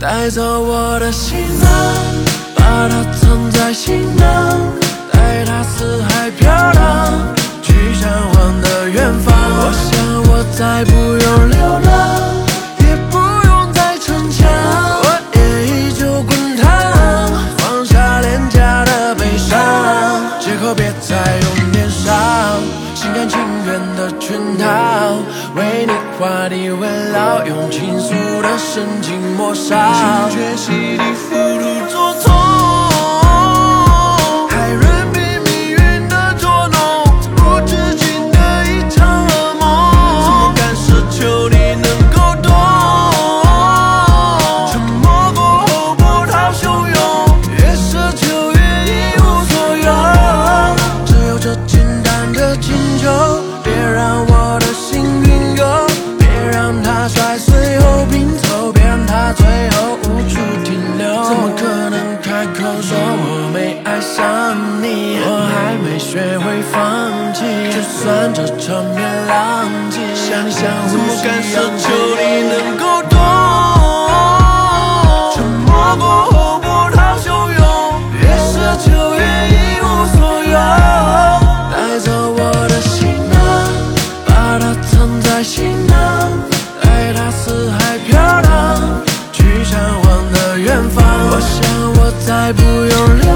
带走我的行囊，把它藏在行囊，远的圈套，为你画地为牢，用倾诉的深情抹杀，让我的心晕游，别让它摔碎后拼凑，别让它最后无处停留。怎么可能开口说我没爱上你？我还没学会放弃，就算这场面浪迹，想你想怎么敢奢求你能够爱不用流